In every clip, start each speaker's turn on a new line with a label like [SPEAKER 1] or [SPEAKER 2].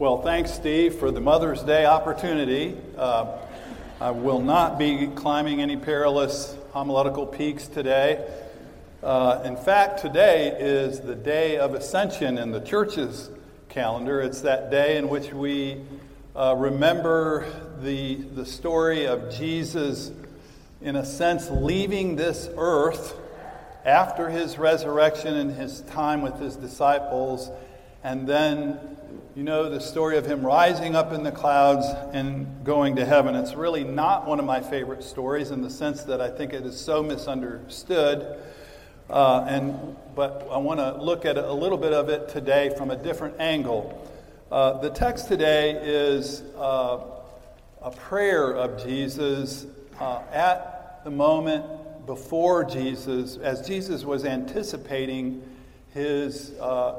[SPEAKER 1] Well, thanks, Steve, for the Mother's Day opportunity. Uh, I will not be climbing any perilous homiletical peaks today. Uh, in fact, today is the day of Ascension in the church's calendar. It's that day in which we uh, remember the, the story of Jesus, in a sense, leaving this earth after his resurrection and his time with his disciples, and then you know the story of him rising up in the clouds and going to heaven. It's really not one of my favorite stories in the sense that I think it is so misunderstood. Uh, and, but I want to look at a little bit of it today from a different angle. Uh, the text today is uh, a prayer of Jesus uh, at the moment before Jesus, as Jesus was anticipating his uh,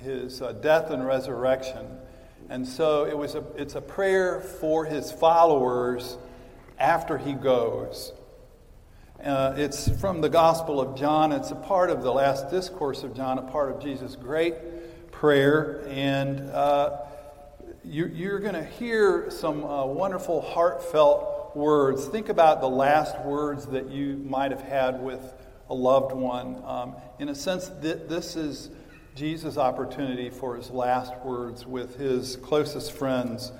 [SPEAKER 1] his uh, death and resurrection. And so it was a, it's a prayer for his followers after he goes. Uh, it's from the Gospel of John. It's a part of the last discourse of John, a part of Jesus' great prayer. And uh, you, are going to hear some uh, wonderful, heartfelt words. Think about the last words that you might have had with a loved one. Um, in a sense, th- this is Jesus' opportunity for his last words with his closest friends.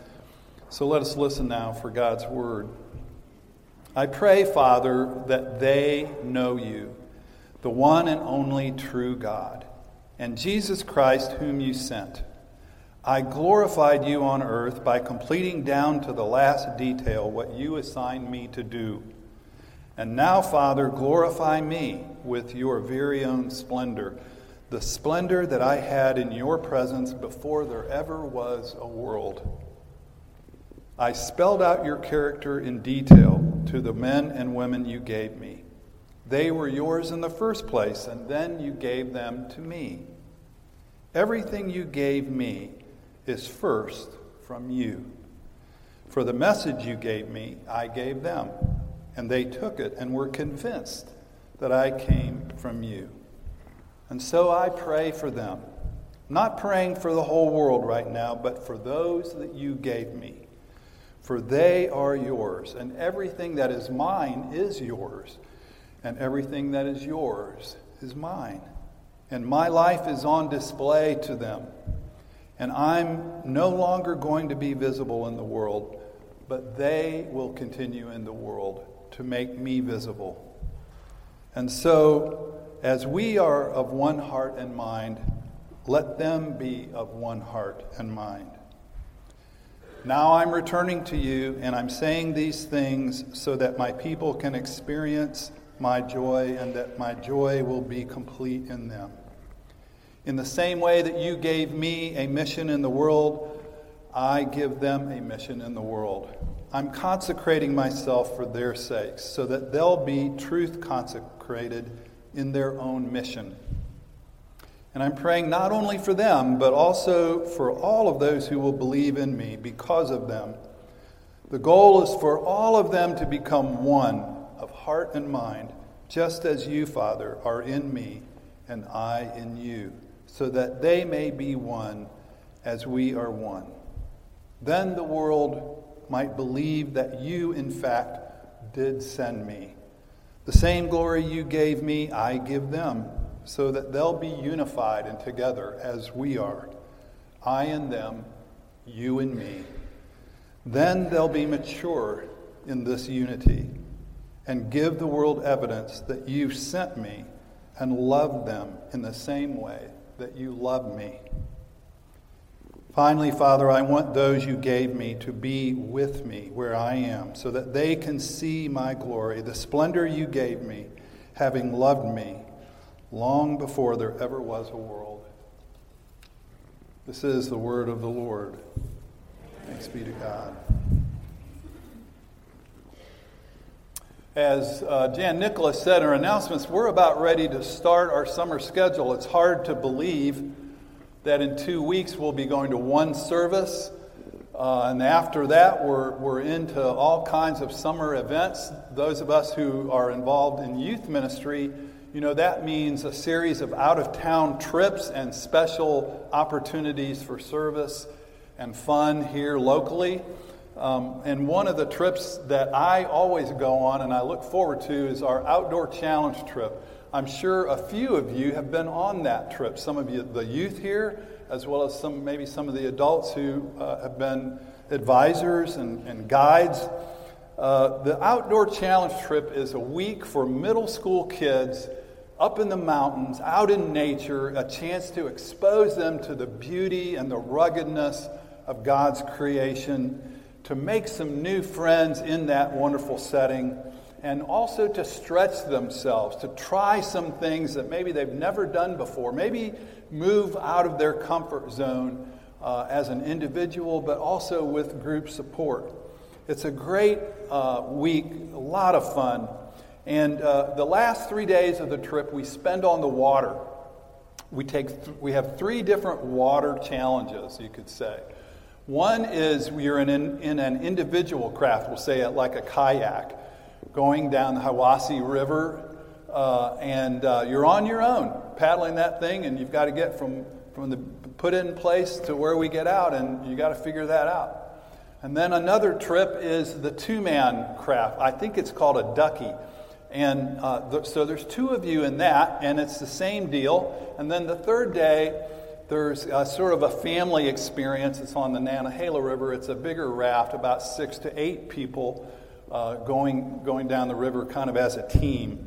[SPEAKER 1] So let us listen now for God's word. I pray, Father, that they know you, the one and only true God, and Jesus Christ, whom you sent. I glorified you on earth by completing down to the last detail what you assigned me to do. And now, Father, glorify me with your very own splendor the splendor that I had in your presence before there ever was a world. I spelled out your character in detail to the men and women you gave me. They were yours in the first place, and then you gave them to me. Everything you gave me is first from you. For the message you gave me, I gave them, and they took it and were convinced that I came from you. And so I pray for them. Not praying for the whole world right now, but for those that you gave me. For they are yours, and everything that is mine is yours, and everything that is yours is mine. And my life is on display to them. And I'm no longer going to be visible in the world, but they will continue in the world to make me visible. And so as we are of one heart and mind, let them be of one heart and mind. Now I'm returning to you, and I'm saying these things so that my people can experience my joy and that my joy will be complete in them. In the same way that you gave me a mission in the world, I give them a mission in the world. I'm consecrating myself for their sakes so that they'll be truth consecrated in their own mission. And I'm praying not only for them, but also for all of those who will believe in me because of them. The goal is for all of them to become one of heart and mind, just as you, Father, are in me and I in you, so that they may be one as we are one. Then the world might believe that you, in fact, did send me. The same glory you gave me, I give them, so that they'll be unified and together as we are. I and them, you and me. Then they'll be mature in this unity and give the world evidence that you sent me and loved them in the same way that you loved me. Finally, Father, I want those you gave me to be with me where I am, so that they can see my glory, the splendor you gave me, having loved me long before there ever was a world. This is the word of the Lord. Thanks be to God. As uh, Jan Nicholas said in her announcements, we're about ready to start our summer schedule. It's hard to believe that in two weeks we'll be going to one service. Uh, and after that, we're, we're into all kinds of summer events. Those of us who are involved in youth ministry, you know, that means a series of out of town trips and special opportunities for service. and fun here locally. Um, and one of the trips that I always go on and I look forward to is our outdoor challenge trip. I'm sure a few of you have been on that trip. Some of you, the youth here, as well as some maybe some of the adults who uh, have been advisors and, and guides. Uh, the outdoor challenge trip is a week for middle school kids up in the mountains, out in nature, a chance to expose them to the beauty and the ruggedness of God's creation, to make some new friends in that wonderful setting, and also to stretch themselves, to try some things that maybe they've never done before, maybe move out of their comfort zone uh, as an individual, but also with group support. It's a great uh, week, a lot of fun. And uh, the last three days of the trip we spend on the water. We, take th- we have three different water challenges, you could say. One is we are in, in an individual craft, we'll say it like a kayak, going down the Hiwassee River, uh, and uh, you're on your own paddling that thing, and you've got to get from, from the put in place to where we get out, and you got to figure that out. And then another trip is the two man craft. I think it's called a ducky. And uh, so there's two of you in that, and it's the same deal. And then the third day, there's sort of a family experience. It's on the Nantahala River. It's a bigger raft, about six to eight people uh, going, going down the river kind of as a team.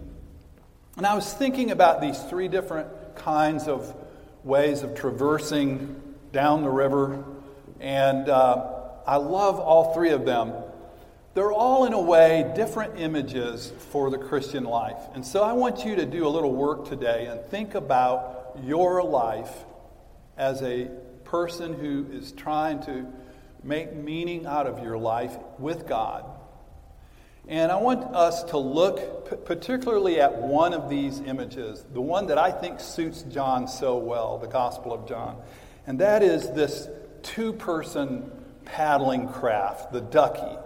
[SPEAKER 1] And I was thinking about these three different kinds of ways of traversing down the river, and uh, I love all three of them they're all, in a way, different images for the Christian life. And so I want you to do a little work today and think about your life as a person who is trying to make meaning out of your life with God. And I want us to look particularly at one of these images, the one that I think suits John so well, the Gospel of John. And that is this two person paddling craft, the ducky.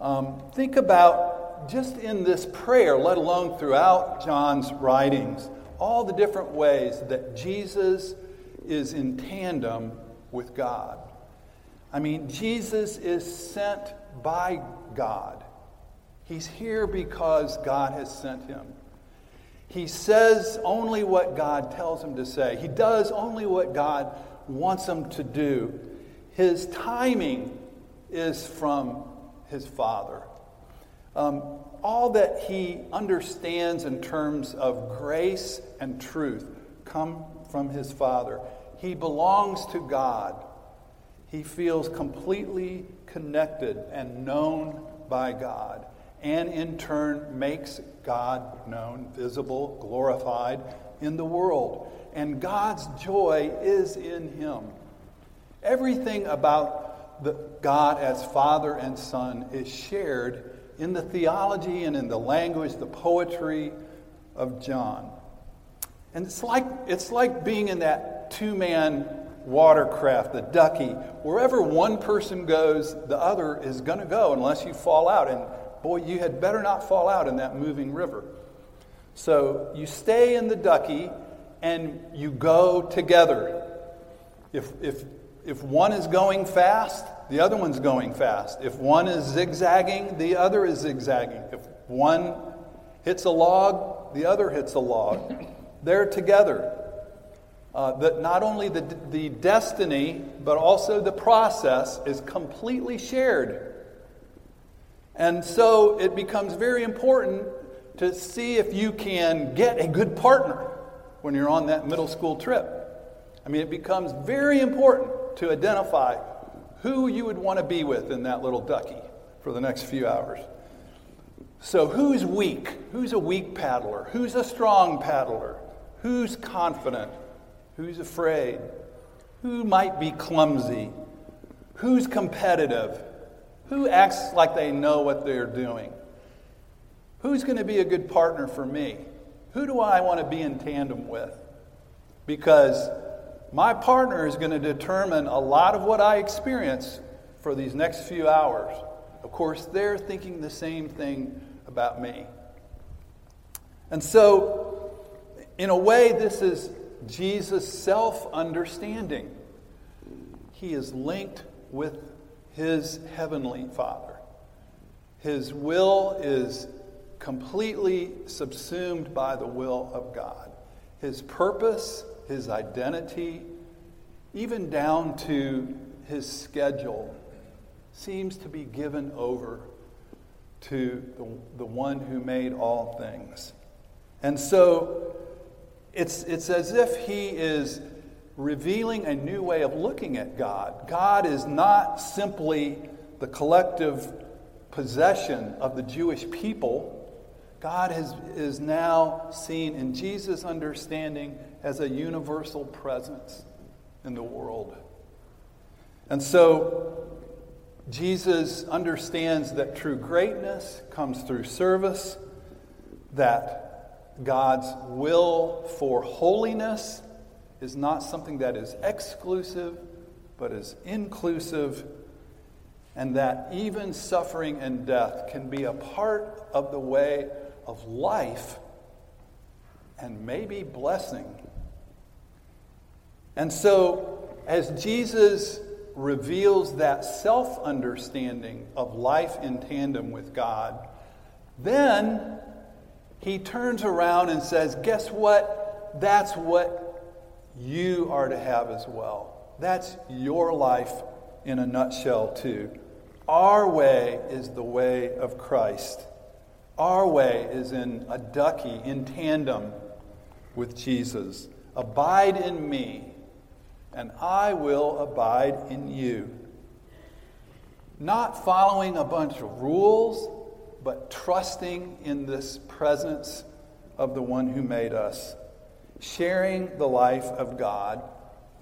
[SPEAKER 1] Um, think about just in this prayer, let alone throughout John's writings, all the different ways that Jesus is in tandem with God. I mean, Jesus is sent by God. He's here because God has sent him. He says only what God tells him to say. He does only what God wants him to do. His timing is from his Father. Um, all that he understands in terms of grace and truth come from his Father. He belongs to God. He feels completely connected and known by God, and in turn makes God known, visible, glorified in the world. And God's joy is in him. Everything about the God as Father and Son is shared in the theology and in the language, the poetry of John. And it's like, it's like being in that two man watercraft, the ducky. Wherever one person goes, the other is going to go unless you fall out. And boy, you had better not fall out in that moving river. So you stay in the ducky and you go together. If, if if one is going fast, the other one's going fast. If one is zigzagging, the other is zigzagging. If one hits a log, the other hits a log. They're together. Uh, that not only the, the destiny, but also the process is completely shared. And so it becomes very important to see if you can get a good partner when you're on that middle school trip. I mean, it becomes very important to identify who you would want to be with in that little ducky for the next few hours. So, who's weak? Who's a weak paddler? Who's a strong paddler? Who's confident? Who's afraid? Who might be clumsy? Who's competitive? Who acts like they know what they're doing? Who's going to be a good partner for me? Who do I want to be in tandem with? Because my partner is going to determine a lot of what I experience for these next few hours. Of course, they're thinking the same thing about me. And so, in a way, this is Jesus' self understanding. he is linked with his heavenly Father. His will is completely subsumed by the will of God. His purpose, his identity, even down to his schedule, seems to be given over to the, the one who made all things. And so it's, it's as if he is revealing a new way of looking at God. God is not simply the collective possession of the Jewish people. God has, is now seen in Jesus' understanding as a universal presence in the world. And so Jesus understands that true greatness comes through service, that God's will for holiness is not something that is exclusive, but is inclusive, and that even suffering and death can be a part of the way of life and maybe blessing. And so, as Jesus reveals that self understanding of life in tandem with God, then he turns around and says, Guess what? That's what you are to have as well. That's your life in a nutshell, too. Our way is the way of Christ. Our way is in a ducky, in tandem with Jesus. Abide in me, and I will abide in you. Not following a bunch of rules, but trusting in this presence of the one who made us sharing the life of God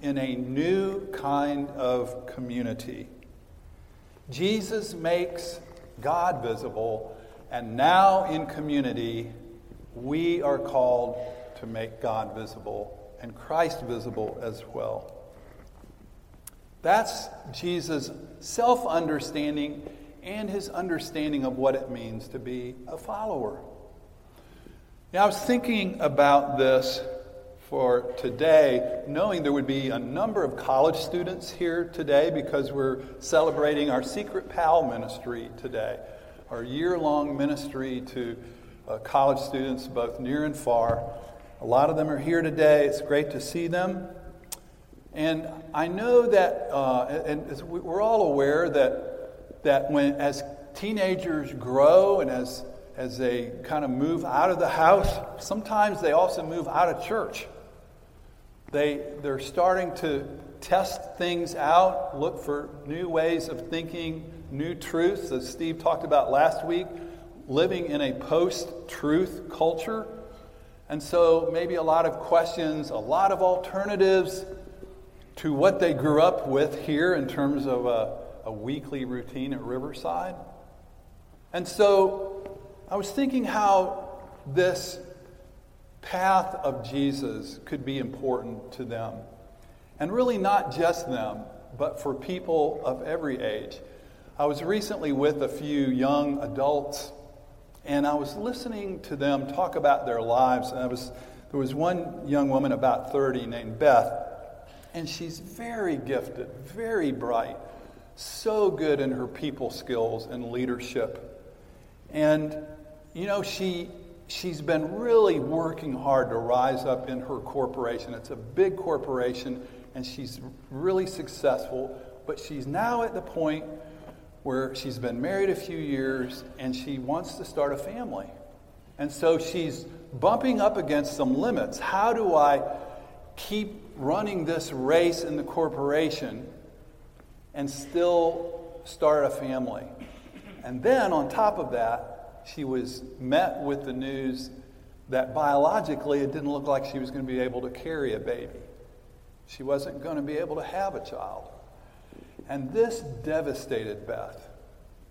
[SPEAKER 1] in a new kind of community. Jesus makes God visible, and now in community, we are called to make God visible and Christ visible as well. That's Jesus' self understanding and his understanding of what it means to be a follower. Now, I was thinking about this for today, knowing there would be a number of college students here today because we're celebrating our Secret Pal ministry today, our year long ministry to uh, college students, both near and far. A lot of them are here today. It's great to see them. And I know that, uh, and we're all aware that, that when, as teenagers grow and as, as they kind of move out of the house, sometimes they also move out of church. They, they're starting to test things out, look for new ways of thinking, new truths, as Steve talked about last week, living in a post truth culture. And so, maybe a lot of questions, a lot of alternatives to what they grew up with here in terms of a, a weekly routine at Riverside. And so, I was thinking how this path of Jesus could be important to them. And really, not just them, but for people of every age. I was recently with a few young adults, and I was listening to them talk about their lives. And I was, there was one young woman about 30 named Beth, and she's very gifted, very bright, so good in her people skills and leadership. And, you know, she she's been really working hard to rise up in her corporation. It's a big corporation, and she's really successful. But she's now at the point where she's been married a few years and she wants to start a family. And so she's bumping up against some limits. How do I keep running this race in the corporation and still start a family? And then on top of that, she was met with the news that biologically it didn't look like she was going to be able to carry a baby. She wasn't going to be able to have a child. And this devastated Beth.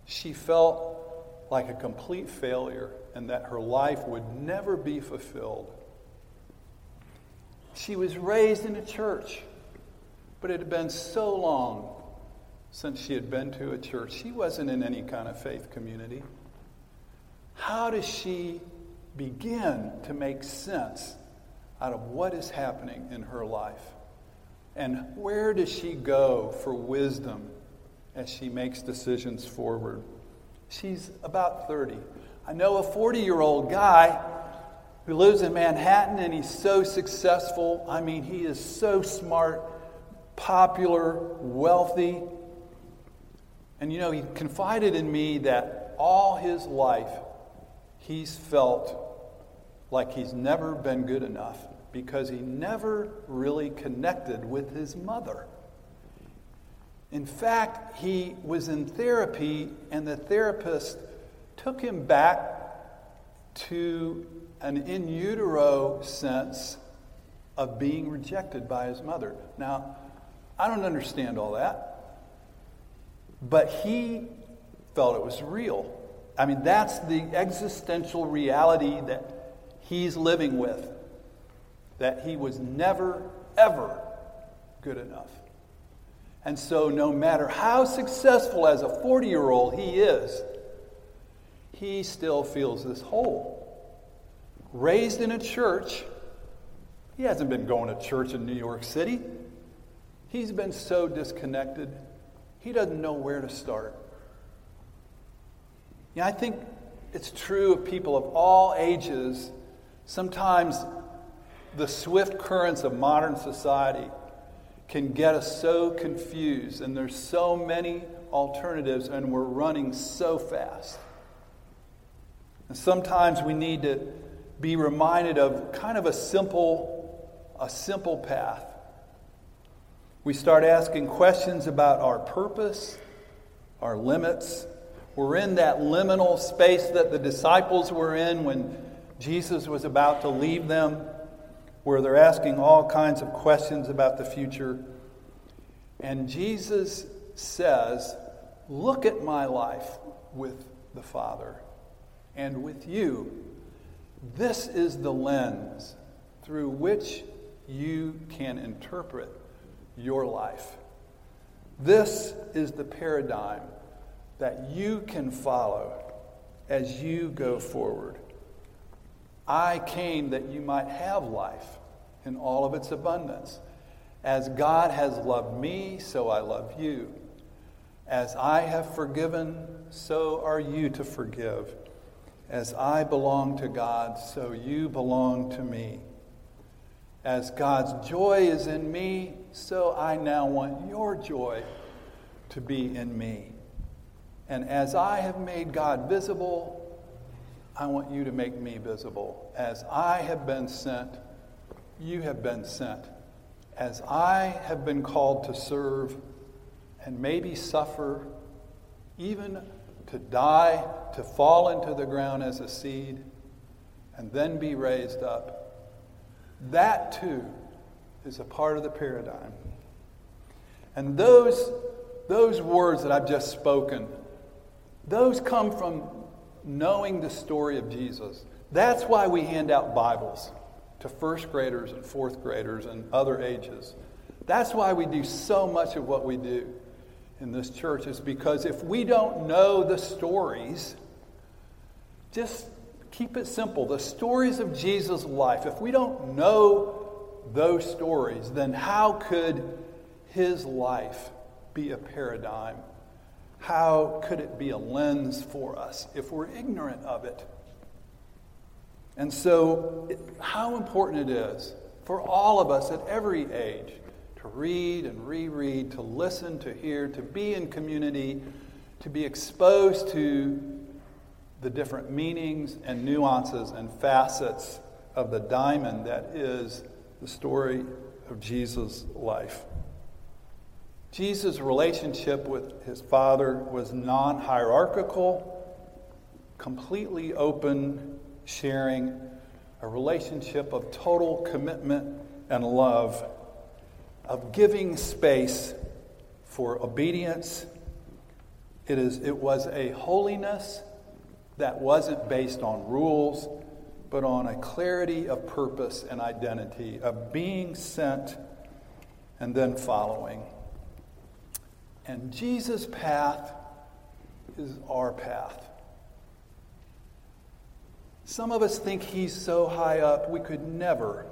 [SPEAKER 1] She felt like a complete failure and that her life would never be fulfilled. She was raised in a church, but it had been so long since she had been to a church. She wasn't in any kind of faith community. How does she begin to make sense out of what is happening in her life? And where does she go for wisdom as she makes decisions forward? She's about 30. I know a 40 year old guy who lives in Manhattan and he's so successful. I mean, he is so smart, popular, wealthy. And you know, he confided in me that all his life he's felt like he's never been good enough because he never really connected with his mother. In fact, he was in therapy, and the therapist took him back to an in utero sense of being rejected by his mother. Now, I don't understand all that, but he felt it was real. I mean, that's the existential reality that he's living with, that he was never, ever good enough. And so, no matter how successful as a 40 year old he is, he still feels this hole. Raised in a church, he hasn't been going to church in New York City. He's been so disconnected, he doesn't know where to start. Yeah, I think it's true of people of all ages. Sometimes the swift currents of modern society can get us so confused, and there's so many alternatives, and we're running so fast. And sometimes we need to be reminded of kind of a simple, a simple path. We start asking questions about our purpose, our limits, we're in that liminal space that the disciples were in when Jesus was about to leave them, where they're asking all kinds of questions about the future. And Jesus says, Look at my life with the Father and with you. This is the lens through which you can interpret your life. This is the paradigm that you can follow as you go forward. I came that you might have life in all of its abundance. As God has loved me, so I love you. As I have forgiven, so are you to forgive. As I belong to God, so you belong to me. As God's joy is in me, so I now want your joy to be in me. And as I have made God visible, I want you to make me visible. As I have been sent, you have been sent. As I have been called to serve and maybe suffer, even to die, to fall into the ground as a seed, and then be raised up, that too is a part of the paradigm. And those, those words that I've just spoken, those come from knowing the story of Jesus. That's why we hand out Bibles to first graders and fourth graders and other ages. That's why we do so much of what we do in this church, is because if we don't know the stories, just keep it simple. The stories of Jesus' life, if we don't know those stories, then how could his life be a paradigm how could it be a lens for us if we're ignorant of it? And so, how important it is for all of us at every age to read and reread, to listen, to hear, to be in community, to be exposed to the different meanings and nuances and facets of the diamond that is the story of Jesus' life. Jesus' relationship with his Father was non hierarchical, completely open, sharing, a relationship of total commitment and love, of giving space for obedience. It, is, it was a holiness that wasn't based on rules, but on a clarity of purpose and identity, of being sent and then following. And Jesus' path is our path. Some of us think he's so high up we could never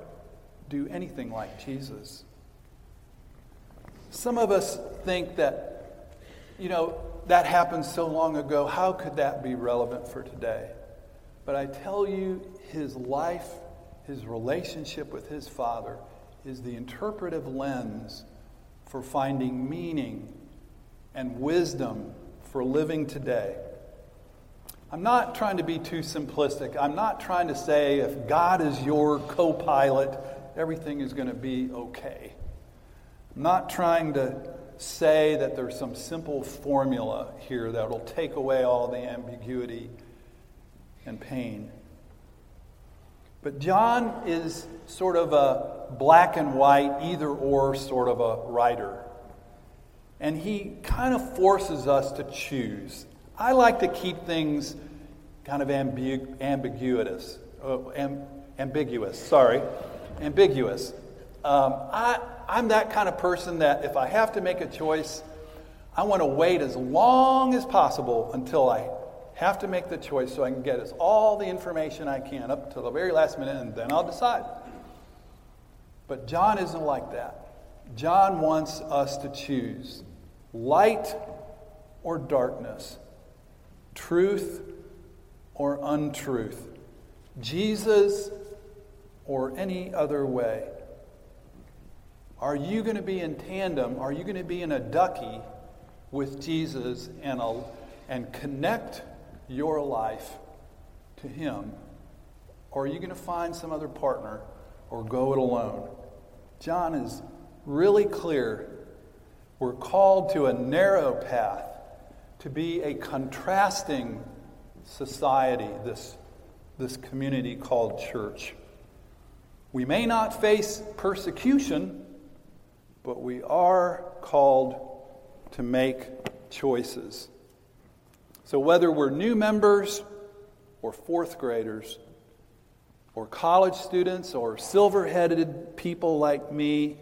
[SPEAKER 1] do anything like Jesus. Some of us think that, you know, that happened so long ago. How could that be relevant for today? But I tell you, his life, his relationship with his Father, is the interpretive lens for finding meaning and wisdom for living today. I'm not trying to be too simplistic. I'm not trying to say if God is your co pilot, everything is going to be okay. I'm not trying to say that there's some simple formula here that will take away all the ambiguity and pain. But John is sort of a black and white, either or sort of a writer. And he kind of forces us to choose. I like to keep things kind of ambigu- ambiguous. Uh, am- ambiguous, sorry. Ambiguous. Um, I, I'm that kind of person that if I have to make a choice, I want to wait as long as possible until I have to make the choice so I can get us all the information I can up to the very last minute and then I'll decide. But John isn't like that. John wants us to choose light or darkness, truth or untruth, Jesus or any other way. Are you going to be in tandem? Are you going to be in a ducky with Jesus and, a, and connect your life to Him? Or are you going to find some other partner or go it alone? John is really clear. We're called to a narrow path, to be a contrasting society, this, this community called church. We may not face persecution, but we are called to make choices. So, whether we're new members or fourth graders, or college students, or silver headed people like me,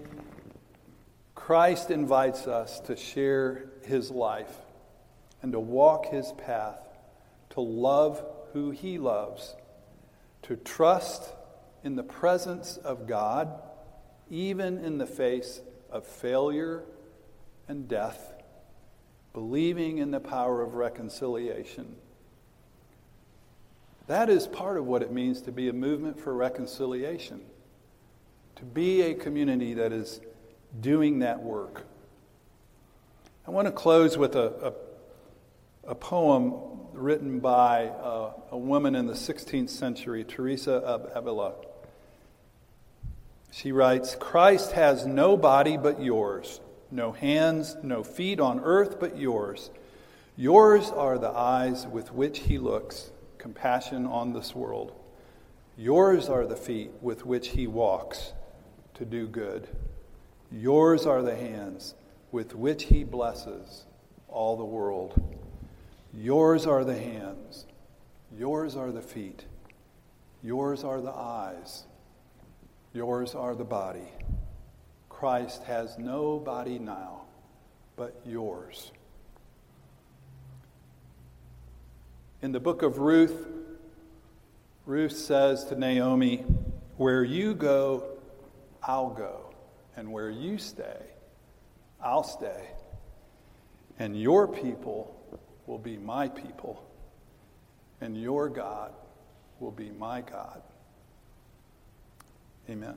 [SPEAKER 1] Christ invites us to share his life and to walk his path, to love who he loves, to trust in the presence of God, even in the face of failure and death believing in the power of reconciliation. That is part of what it means to be a movement for reconciliation, to be a community that is doing that work. I want to close with a, a, a poem written by a, a woman in the 16th century, Teresa of Avila. She writes Christ has no body but yours no hands, no feet on earth but yours. Yours are the eyes with which he looks, compassion on this world. Yours are the feet with which he walks to do good. Yours are the hands with which he blesses all the world. Yours are the hands. Yours are the feet. Yours are the eyes. Yours are the body. Christ has no body now but yours. In the book of Ruth, Ruth says to Naomi, Where you go, I'll go. And where you stay, I'll stay. And your people will be my people. And your God will be my God. Amen.